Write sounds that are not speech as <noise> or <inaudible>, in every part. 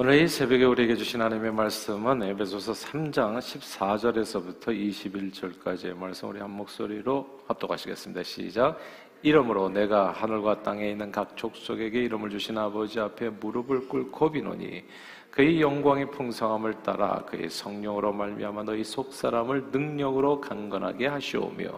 오늘 이 새벽에 우리에게 주신 하나님의 말씀은 에베소서 3장 14절에서부터 21절까지의 말씀 우리 한 목소리로 합독하시겠습니다. 시작. 이름으로 내가 하늘과 땅에 있는 각 족속에게 이름을 주신 아버지 앞에 무릎을 꿇고 비노니 그의 영광의 풍성함을 따라 그의 성령으로 말미암아 너희 속 사람을 능력으로 강건하게 하시오며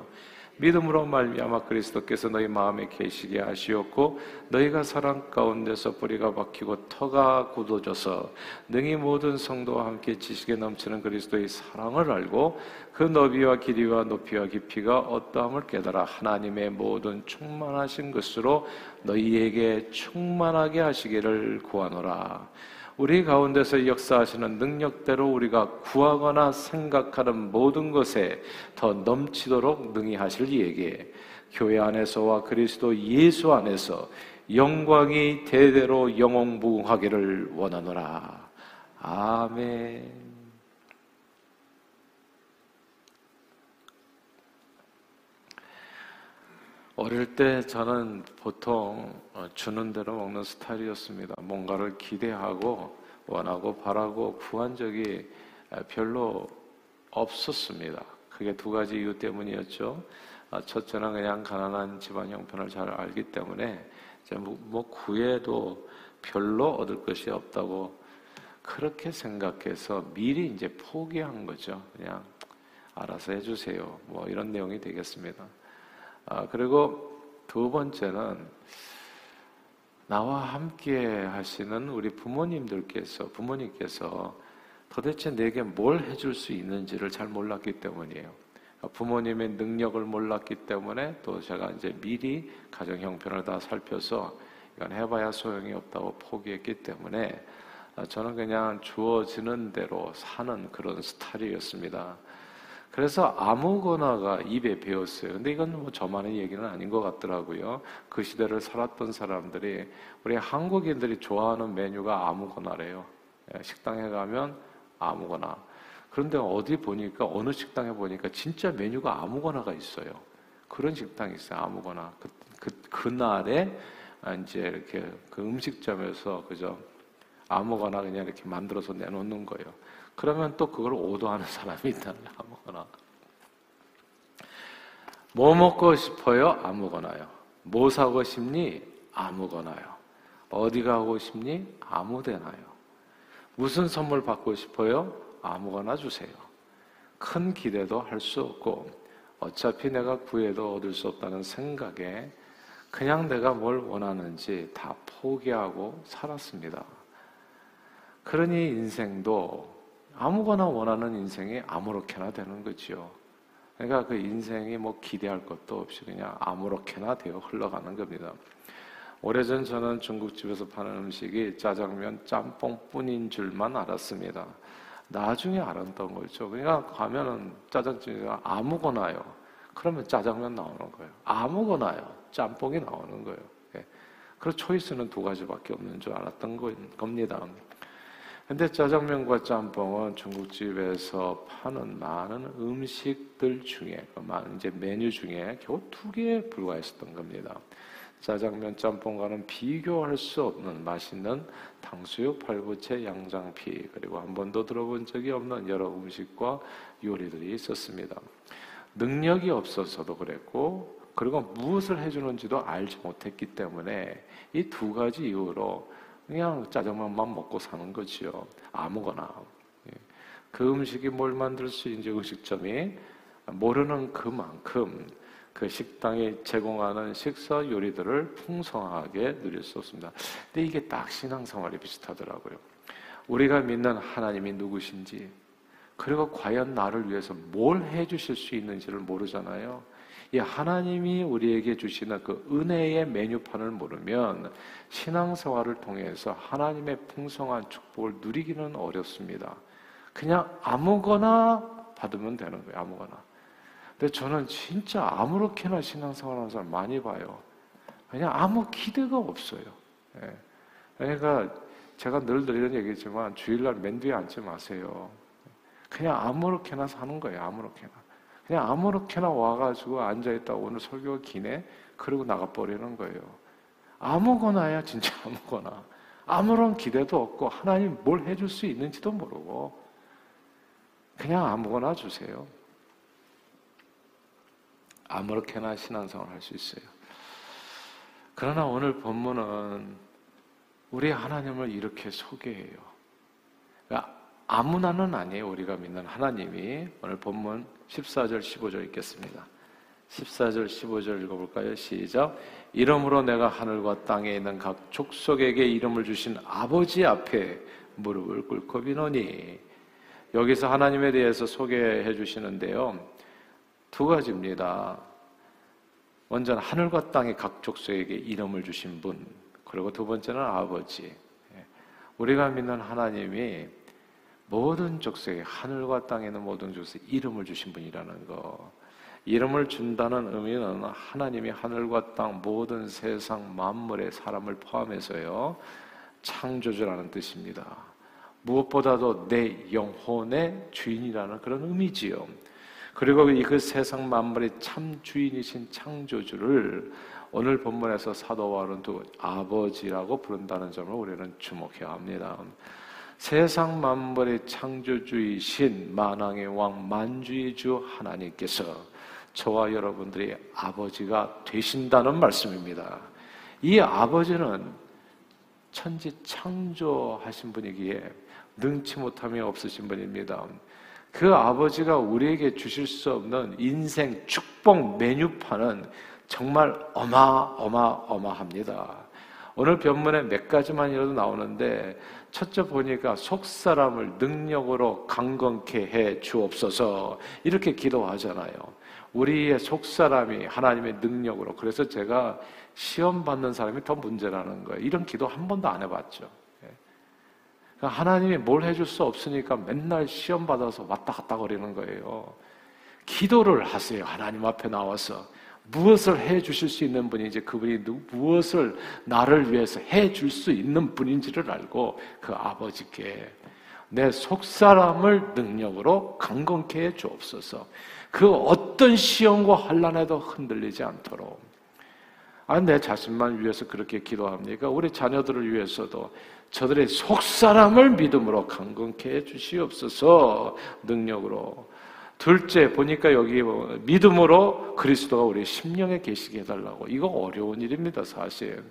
믿음으로 말미암아 그리스도께서 너희 마음에 계시게 하시었고 너희가 사랑 가운데서 뿌리가 박히고 터가 굳어져서 능히 모든 성도와 함께 지식에 넘치는 그리스도의 사랑을 알고 그 너비와 길이와 높이와 깊이가 어떠함을 깨달아 하나님의 모든 충만하신 것으로 너희에게 충만하게 하시기를 구하노라. 우리 가운데서 역사하시는 능력대로 우리가 구하거나 생각하는 모든 것에 더 넘치도록 능히 하실 이에게 교회 안에서와 그리스도 예수 안에서 영광이 대대로 영원무궁하기를 원하노라. 아멘. 어릴 때 저는 보통 어, 주는 대로 먹는 스타일이었습니다. 뭔가를 기대하고 원하고 바라고 구한 적이 별로 없었습니다. 그게 두 가지 이유 때문이었죠. 아, 첫째는 그냥 가난한 집안 형편을 잘 알기 때문에 뭐, 뭐 구해도 별로 얻을 것이 없다고 그렇게 생각해서 미리 이제 포기한 거죠. 그냥 알아서 해주세요. 뭐 이런 내용이 되겠습니다. 아, 그리고 두 번째는 나와 함께 하시는 우리 부모님들께서, 부모님께서 도대체 내게 뭘 해줄 수 있는지를 잘 몰랐기 때문이에요. 부모님의 능력을 몰랐기 때문에 또 제가 이제 미리 가정 형편을 다 살펴서 이건 해봐야 소용이 없다고 포기했기 때문에 저는 그냥 주어지는 대로 사는 그런 스타일이었습니다. 그래서 아무거나가 입에 배었어요. 근데 이건 뭐 저만의 얘기는 아닌 것 같더라고요. 그 시대를 살았던 사람들이 우리 한국인들이 좋아하는 메뉴가 아무거나래요. 예, 식당에 가면 아무거나. 그런데 어디 보니까 어느 식당에 보니까 진짜 메뉴가 아무거나가 있어요. 그런 식당이 있어요. 아무거나. 그, 그, 그날에 이제 이렇게 그 음식점에서 그죠. 아무거나 그냥 이렇게 만들어서 내놓는 거예요. 그러면 또 그걸 오도하는 사람이 있다. 아무거나. 뭐 먹고 싶어요? 아무거나요. 뭐 사고 싶니? 아무거나요. 어디 가고 싶니? 아무데나요. 무슨 선물 받고 싶어요? 아무거나 주세요. 큰 기대도 할 수 없고 어차피 내가 구해도 얻을 수 없다는 생각에 그냥 내가 뭘 원하는지 다 포기하고 살았습니다. 그러니 인생도 아무거나 원하는 인생이 아무렇게나 되는 거죠. 그러니까 그 인생이 뭐 기대할 것도 없이 그냥 아무렇게나 되어 흘러가는 겁니다. 오래전 저는 중국집에서 파는 음식이 짜장면 짬뽕뿐인 줄만 알았습니다. 나중에 알았던 거죠. 그러니까 가면은 짜장집이가 아무거나요. 그러면 짜장면 나오는 거예요. 아무거나요. 짬뽕이 나오는 거예요. 예. 그래서 초이스는 두 가지밖에 없는 줄 알았던 겁니다. 근데 짜장면과 짬뽕은 중국집에서 파는 많은 음식들 중에, 그 이제 메뉴 중에 겨우 두 개에 불과했었던 겁니다. 짜장면, 짬뽕과는 비교할 수 없는 맛있는 탕수육, 팔부채, 양장피, 그리고 한 번도 들어본 적이 없는 여러 음식과 요리들이 있었습니다. 능력이 없어서도 그랬고, 그리고 무엇을 해주는지도 알지 못했기 때문에 이 두 가지 이유로 그냥 짜장면만 먹고 사는 거지요. 아무거나. 예. 그 음식이 뭘 만들 수 있는지 음식점이 모르는 그만큼 그 식당에 제공하는 식사 요리들을 풍성하게 누릴 수 없습니다. 근데 이게 딱 신앙생활이 비슷하더라고요. 우리가 믿는 하나님이 누구신지, 그리고 과연 나를 위해서 뭘 해주실 수 있는지를 모르잖아요. 이 하나님이 우리에게 주시는 그 은혜의 메뉴판을 모르면 신앙생활을 통해서 하나님의 풍성한 축복을 누리기는 어렵습니다. 그냥 아무거나 받으면 되는 거예요. 아무거나. 근데 저는 진짜 아무렇게나 신앙생활하는 사람 많이 봐요. 그냥 아무 기대가 없어요. 예. 그러니까 제가 늘 드리는 얘기지만 주일날 맨 뒤에 앉지 마세요. 그냥 아무렇게나 사는 거예요. 아무렇게나. 그냥 아무렇게나 와가지고 앉아있다 오늘 설교가 기네? 그러고 나가버리는 거예요. 아무거나야 진짜 <laughs> 아무거나. 아무런 기대도 없고 하나님 뭘 해줄 수 있는지도 모르고 그냥 아무거나 주세요. 아무렇게나 신앙생활 할 수 있어요. 그러나 오늘 본문은 우리 하나님을 이렇게 소개해요. 그러니까 아무나는 아니에요. 우리가 믿는 하나님이 오늘 본문 14절 15절 읽겠습니다. 14절 15절 읽어볼까요? 시작. 이름으로 내가 하늘과 땅에 있는 각 족속에게 이름을 주신 아버지 앞에 무릎을 꿇고 비노니 여기서 하나님에 대해서 소개해 주시는데요. 두 가지입니다. 먼저 하늘과 땅의 각 족속에게 이름을 주신 분, 그리고 두 번째는 아버지. 예. 우리가 믿는 하나님이 모든 족속에 하늘과 땅에 있는 모든 족속에 이름을 주신 분이라는 거. 이름을 준다는 의미는 하나님이 하늘과 땅 모든 세상 만물의 사람을 포함해서요. 창조주라는 뜻입니다. 무엇보다도 내 영혼의 주인이라는 그런 의미지요. 그리고 그 세상 만물의 참 주인이신 창조주를 오늘 본문에서 사도 바울은 또 아버지라고 부른다는 점을 우리는 주목해야 합니다. 세상 만물의 창조주이신 만왕의 왕 만주의 주 하나님께서 저와 여러분들의 아버지가 되신다는 말씀입니다. 이 아버지는 천지 창조하신 분이기에 능치 못함이 없으신 분입니다. 그 아버지가 우리에게 주실 수 없는 인생 축복 메뉴판은 정말 어마어마어마합니다. 오늘 변문에 몇 가지만이라도 나오는데 첫째 보니까 속 사람을 능력으로 강건케 해 주옵소서 이렇게 기도하잖아요. 우리의 속 사람이 하나님의 능력으로 그래서 제가 시험 받는 사람이 더 문제라는 거예요. 이런 기도 한 번도 안 해봤죠. 그러니까 하나님이 뭘 해줄 수 없으니까 맨날 시험 받아서 왔다 갔다 거리는 거예요. 기도를 하세요. 하나님 앞에 나와서. 무엇을 해 주실 수 있는 분인지 그분이 무엇을 나를 위해서 해 줄 수 있는 분인지를 알고 그 아버지께 내 속사람을 능력으로 강건케 해 주옵소서. 그 어떤 시험과 환란에도 흔들리지 않도록. 아, 내 자신만 위해서 그렇게 기도합니까? 우리 자녀들을 위해서도 저들의 속사람을 믿음으로 강건케 해 주시옵소서 능력으로. 둘째 보니까 여기 뭐 믿음으로 그리스도가 우리 심령에 계시게 해달라고. 이거 어려운 일입니다 사실.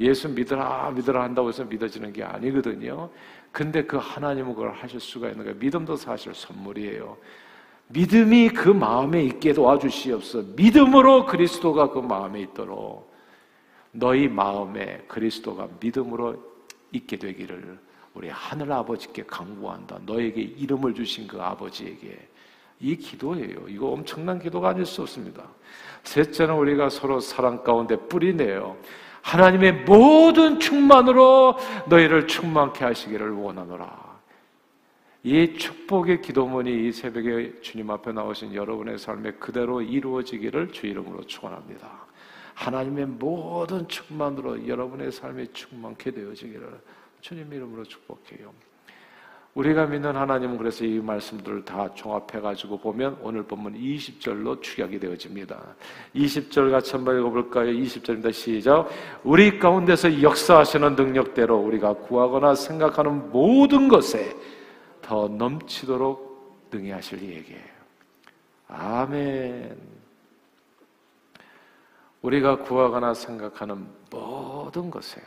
예수 믿으라 믿으라 한다고 해서 믿어지는 게 아니거든요. 근데 그 하나님은 그걸 하실 수가 있는 거예요. 믿음도 사실 선물이에요. 믿음이 그 마음에 있게 도와주시옵소서 믿음으로 그리스도가 그 마음에 있도록 너희 마음에 그리스도가 믿음으로 있게 되기를 우리 하늘 아버지께 강구한다. 너에게 이름을 주신 그 아버지에게 이 기도예요. 이거 엄청난 기도가 아닐 수 없습니다. 셋째는 우리가 서로 사랑 가운데 뿌리내요. 하나님의 모든 충만으로 너희를 충만케 하시기를 원하노라. 이 축복의 기도문이 이 새벽에 주님 앞에 나오신 여러분의 삶에 그대로 이루어지기를 주 이름으로 축원합니다. 하나님의 모든 충만으로 여러분의 삶이 충만케 되어지기를 주님 이름으로 축복해요. 우리가 믿는 하나님은 그래서 이 말씀들을 다 종합해가지고 보면 오늘 본문 20절로 축약이 되어집니다. 20절 같이 한번 읽어볼까요? 20절입니다. 시작. 우리 가운데서 역사하시는 능력대로 우리가 구하거나 생각하는 모든 것에 더 넘치도록 능히 하실 이에게. 아멘. 우리가 구하거나 생각하는 모든 것에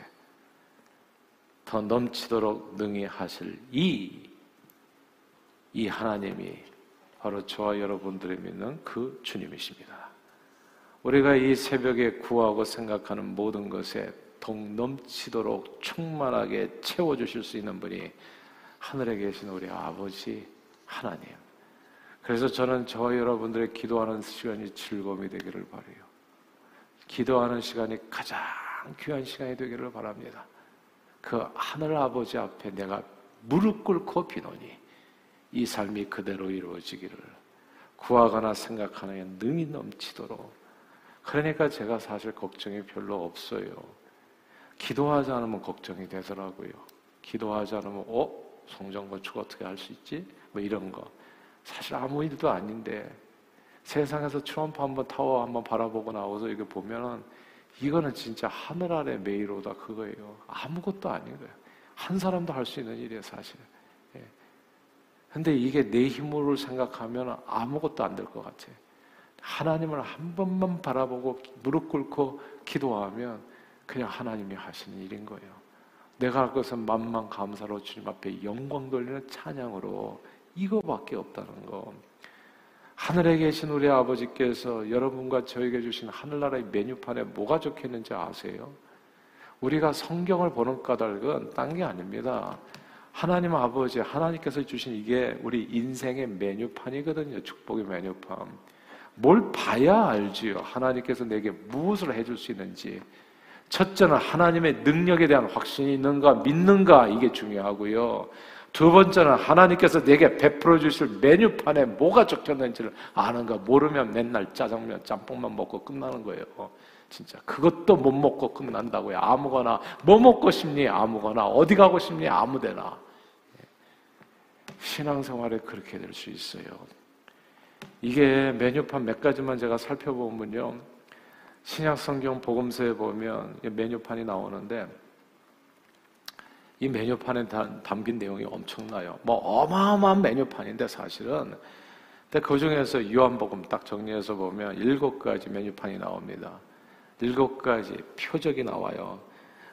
더 넘치도록 능히 하실 이, 이 하나님이 바로 저와 여러분들이 믿는 그 주님이십니다. 우리가 이 새벽에 구하고 생각하는 모든 것에 더 넘치도록 충만하게 채워주실 수 있는 분이 하늘에 계신 우리 아버지 하나님. 그래서 저는 저와 여러분들의 기도하는 시간이 즐거움이 되기를 바래요. 기도하는 시간이 가장 귀한 시간이 되기를 바랍니다. 그 하늘 아버지 앞에 내가 무릎 꿇고 비노니 이 삶이 그대로 이루어지기를 구하거나 생각하는 능이 넘치도록 그러니까 제가 사실 걱정이 별로 없어요. 기도하지 않으면 걱정이 되더라고요. 기도하지 않으면 어? 성전 건축 어떻게 할 수 있지? 뭐 이런 거. 사실 아무 일도 아닌데 세상에서 트럼프 한번 타워 한번 바라보고 나와서 이게 보면은 이거는 진짜 하늘 아래 메이로다 그거예요. 아무것도 아닌 거예요. 한 사람도 할 수 있는 일이에요, 사실. 예. 근데 이게 내 힘으로 생각하면 아무것도 안 될 것 같아. 하나님을 한 번만 바라보고 무릎 꿇고 기도하면 그냥 하나님이 하시는 일인 거예요. 내가 할 것은 만만 감사로 주님 앞에 영광 돌리는 찬양으로 이거밖에 없다는 거. 하늘에 계신 우리 아버지께서 여러분과 저에게 주신 하늘나라의 메뉴판에 뭐가 적혀있는지 아세요? 우리가 성경을 보는 까닭은 딴 게 아닙니다. 하나님 아버지, 하나님께서 주신 이게 우리 인생의 메뉴판이거든요. 축복의 메뉴판. 뭘 봐야 알지요. 하나님께서 내게 무엇을 해줄 수 있는지. 첫째는 하나님의 능력에 대한 확신이 있는가, 믿는가, 이게 중요하고요. 두 번째는 하나님께서 내게 베풀어 주실 메뉴판에 뭐가 적혀있는지를 아는가, 모르면 맨날 짜장면, 짬뽕만 먹고 끝나는 거예요. 진짜. 그것도 못 먹고 끝난다고요. 아무거나. 뭐 먹고 싶니? 아무거나. 어디 가고 싶니? 아무 데나. 신앙생활에 그렇게 될 수 있어요. 이게 메뉴판 몇 가지만 제가 살펴보면요. 신약 성경 복음서에 보면 메뉴판이 나오는데 이 메뉴판에 담긴 내용이 엄청나요. 뭐 어마어마한 메뉴판인데 사실은 근데 그 중에서 요한복음 딱 정리해서 보면 일곱 가지 메뉴판이 나옵니다. 일곱 가지 표적이 나와요.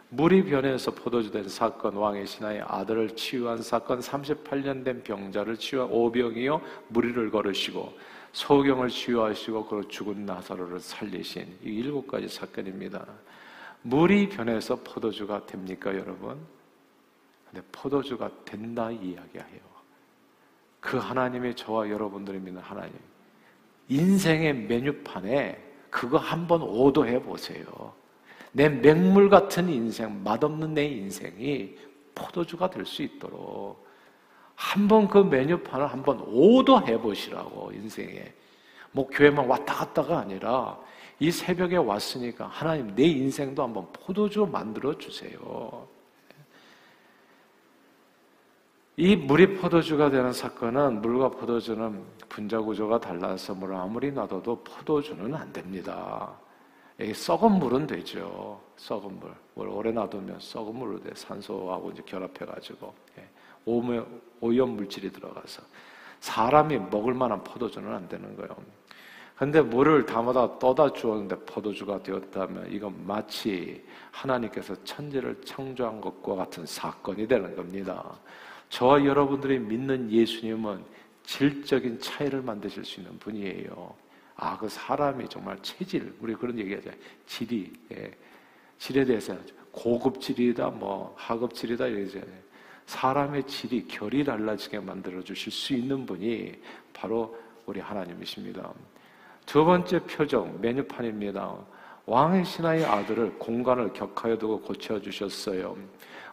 물이 변해서 포도주 된 사건, 왕의 신하의 아들을 치유한 사건, 38년 된 병자를 치유한 오병이요, 무리를 걸으시고, 소경을 치유하시고, 그리고 죽은 나사로를 살리신 이 일곱 가지 사건입니다. 물이 변해서 포도주가 됩니까, 여러분? 근데 포도주가 된다 이야기해요. 그 하나님이 저와 여러분들이 믿는 하나님. 인생의 메뉴판에 그거 한번 오도해 보세요. 내 맹물 같은 인생, 맛없는 내 인생이 포도주가 될 수 있도록 한번 그 메뉴판을 한번 오도해 보시라고 인생에. 뭐 교회만 왔다 갔다가 아니라 이 새벽에 왔으니까 하나님 내 인생도 한번 포도주 만들어 주세요. 이 물이 포도주가 되는 사건은 물과 포도주는 분자 구조가 달라서 물을 아무리 놔둬도 포도주는 안 됩니다. 썩은 물은 되죠. 썩은 물. 물 오래 놔두면 썩은 물로 돼. 산소하고 이제 결합해가지고. 예. 오염 물질이 들어가서. 사람이 먹을 만한 포도주는 안 되는 거예요. 근데 물을 담아다 떠다 주었는데 포도주가 되었다면 이건 마치 하나님께서 천지를 창조한 것과 같은 사건이 되는 겁니다. 저와 여러분들이 믿는 예수님은 질적인 차이를 만드실 수 있는 분이에요. 아, 그 사람이 정말 체질, 우리 그런 얘기 하잖아요. 질이, 예. 질에 대해서 고급 질이다, 뭐, 하급 질이다, 이러잖아요. 사람의 질이 결이 달라지게 만들어 주실 수 있는 분이 바로 우리 하나님이십니다. 두 번째 표정, 메뉴판입니다. 왕의 신하의 아들을 공간을 격하여 두고 고쳐 주셨어요.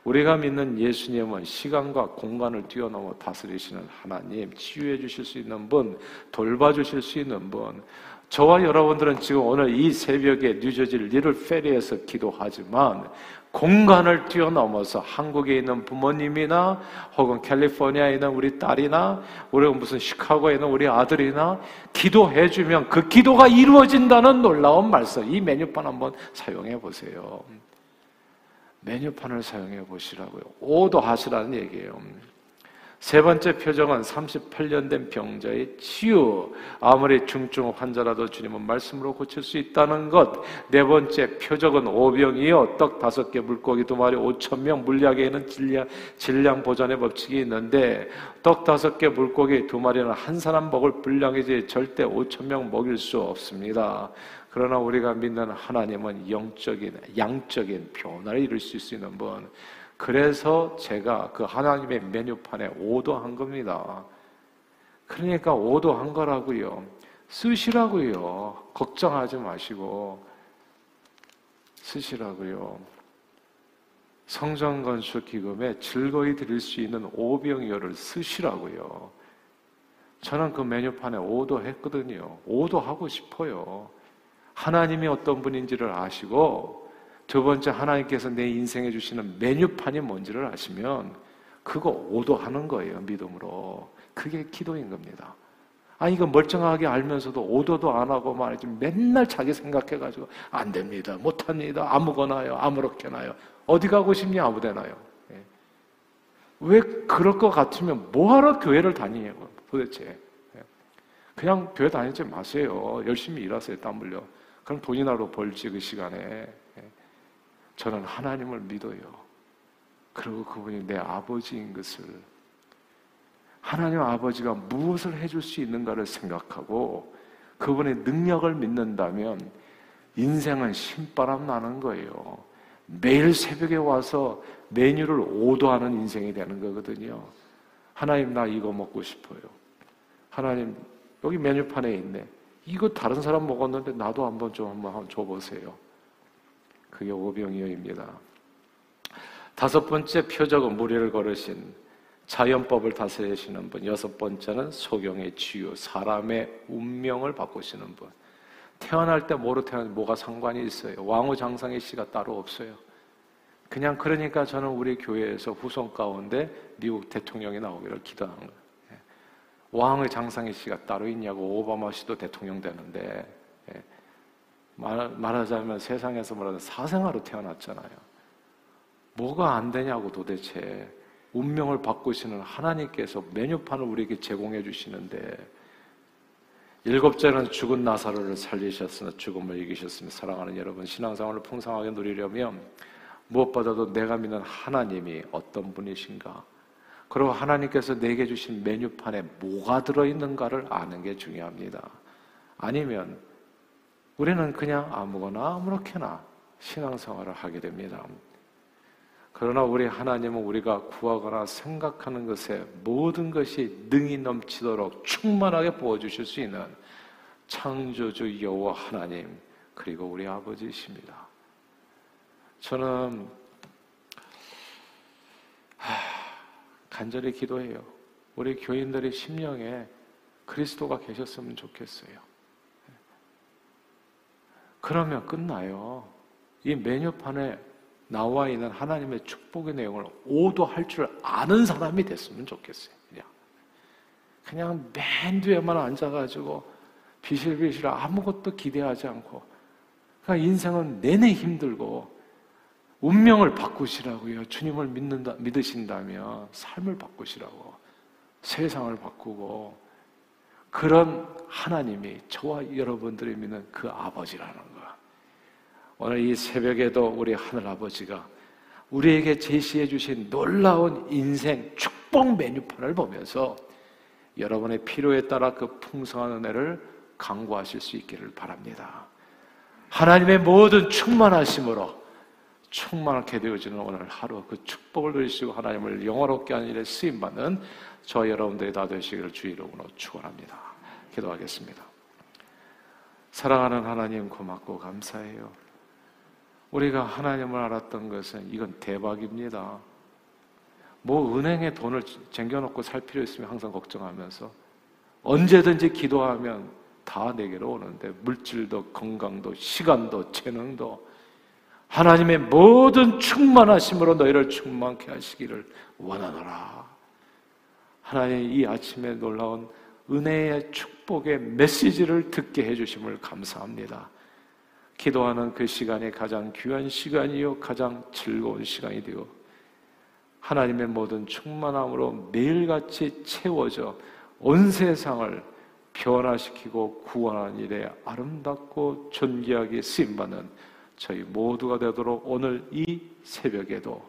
우리가 믿는 예수님은 시간과 공간을 뛰어넘어 다스리시는 하나님, 치유해 주실 수 있는 분, 돌봐 주실 수 있는 분. 저와 여러분들은 지금 오늘 이 새벽에 뉴저지 리를 페리에서 기도하지만 공간을 뛰어넘어서 한국에 있는 부모님이나 혹은 캘리포니아에 있는 우리 딸이나 우리가 무슨 시카고에 있는 우리 아들이나 기도해 주면 그 기도가 이루어진다는 놀라운 말씀. 이 메뉴판 한번 사용해 보세요. 메뉴판을 사용해 보시라고요. 오도 하시라는 얘기예요. 세 번째 표정은 38년 된 병자의 치유. 아무리 중증 환자라도 주님은 말씀으로 고칠 수 있다는 것. 네 번째 표적은 오병이요. 떡 다섯 개, 물고기 두 마리, 오천 명. 물약에는 질량, 질량 보존의 법칙이 있는데, 떡 다섯 개, 물고기 두 마리는 한 사람 먹을 분량이지 절대 오천 명 먹일 수 없습니다. 그러나 우리가 믿는 하나님은 영적인, 양적인 변화를 이룰 수 있는 분. 그래서 제가 그 하나님의 메뉴판에 오도한 겁니다. 그러니까 오도한 거라고요. 쓰시라고요. 걱정하지 마시고 쓰시라고요. 성전 건축 기금에 즐거이 드릴 수 있는 오병이어를 쓰시라고요. 저는 그 메뉴판에 오도했거든요. 오도하고 싶어요. 하나님이 어떤 분인지를 아시고 두 번째 하나님께서 내 인생에 주시는 메뉴판이 뭔지를 아시면 그거 오도하는 거예요 믿음으로 그게 기도인 겁니다. 아 이거 멀쩡하게 알면서도 오도도 안 하고 말이지 맨날 자기 생각해가지고 안 됩니다 못합니다 아무거나요 아무렇게나요 어디 가고 싶니 아무데나요 예. 왜 그럴 것 같으면 뭐하러 교회를 다니냐고 도대체. 그냥 교회 다니지 마세요. 열심히 일하세요. 땀 흘려. 그럼 돈이나로 벌지 그 시간에. 저는 하나님을 믿어요. 그리고 그분이 내 아버지인 것을 하나님 아버지가 무엇을 해줄 수 있는가를 생각하고 그분의 능력을 믿는다면 인생은 신바람 나는 거예요. 매일 새벽에 와서 메뉴를 오도하는 인생이 되는 거거든요. 하나님 나 이거 먹고 싶어요. 하나님 여기 메뉴판에 있네. 이거 다른 사람 먹었는데 나도 한번 좀 한번 줘보세요. 그게 오병이어입니다. 다섯 번째 표적은 무리를 걸으신 자연법을 다스리시는 분. 여섯 번째는 소경의 치유, 사람의 운명을 바꾸시는 분. 태어날 때 뭐로 태어나 뭐가 상관이 있어요? 왕후 장상의 씨가 따로 없어요. 그냥 그러니까 저는 우리 교회에서 후손 가운데 미국 대통령이 나오기를 기도하는 거예요. 예. 왕의 장상의 씨가 따로 있냐고 오바마 씨도 대통령 되는데 예. 말, 말하자면 세상에서 말하는 사생아로 태어났잖아요. 뭐가 안 되냐고 도대체 운명을 바꾸시는 하나님께서 메뉴판을 우리에게 제공해 주시는데 일곱째는 죽은 나사로를 살리셨으나 죽음을 이기셨으며 사랑하는 여러분 신앙생활을 풍성하게 누리려면 무엇보다도 내가 믿는 하나님이 어떤 분이신가 그리고 하나님께서 내게 주신 메뉴판에 뭐가 들어있는가를 아는 게 중요합니다. 아니면 우리는 그냥 아무거나 아무렇게나 신앙생활을 하게 됩니다. 그러나 우리 하나님은 우리가 구하거나 생각하는 것에 모든 것이 능이 넘치도록 충만하게 부어주실 수 있는 창조주 여호와 하나님 그리고 우리 아버지이십니다. 저는 하, 간절히 기도해요. 우리 교인들의 심령에 그리스도가 계셨으면 좋겠어요. 그러면 끝나요. 이 메뉴판에 나와 있는 하나님의 축복의 내용을 오도할 줄 아는 사람이 됐으면 좋겠어요. 그냥. 그냥 맨 뒤에만 앉아가지고 비실비실 아무것도 기대하지 않고 그러니까 인생은 내내 힘들고 운명을 바꾸시라고요. 주님을 믿는다, 믿으신다면 삶을 바꾸시라고. 세상을 바꾸고 그런 하나님이 저와 여러분들이 믿는 그 아버지라는 거. 오늘 이 새벽에도 우리 하늘 아버지가 우리에게 제시해 주신 놀라운 인생 축복 메뉴판을 보면서 여러분의 필요에 따라 그 풍성한 은혜를 강구하실 수 있기를 바랍니다. 하나님의 모든 충만하심으로 충만하게 되어지는 오늘 하루 그 축복을 누리시고 하나님을 영화롭게 하는 일에 쓰임받는 저 여러분들이 다 되시기를 주 이름으로 축원합니다. 기도하겠습니다. 사랑하는 하나님 고맙고 감사해요. 우리가 하나님을 알았던 것은 이건 대박입니다. 뭐 은행에 돈을 쟁겨놓고 살 필요 있으면 항상 걱정하면서 언제든지 기도하면 다 내게로 오는데 물질도 건강도 시간도 재능도 하나님의 모든 충만하심으로 너희를 충만케 하시기를 원하노라. 하나님 이 아침에 놀라운 은혜의 축복의 메시지를 듣게 해주심을 감사합니다. 기도하는 그 시간이 가장 귀한 시간이요, 가장 즐거운 시간이 되어 하나님의 모든 충만함으로 매일같이 채워져 온 세상을 변화시키고 구원하는 일에 아름답고 존귀하게 쓰임받는 저희 모두가 되도록 오늘 이 새벽에도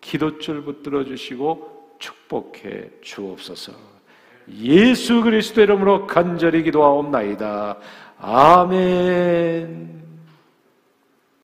기도줄 붙들어 주시고 축복해 주옵소서. 예수 그리스도 이름으로 간절히 기도하옵나이다. 아멘.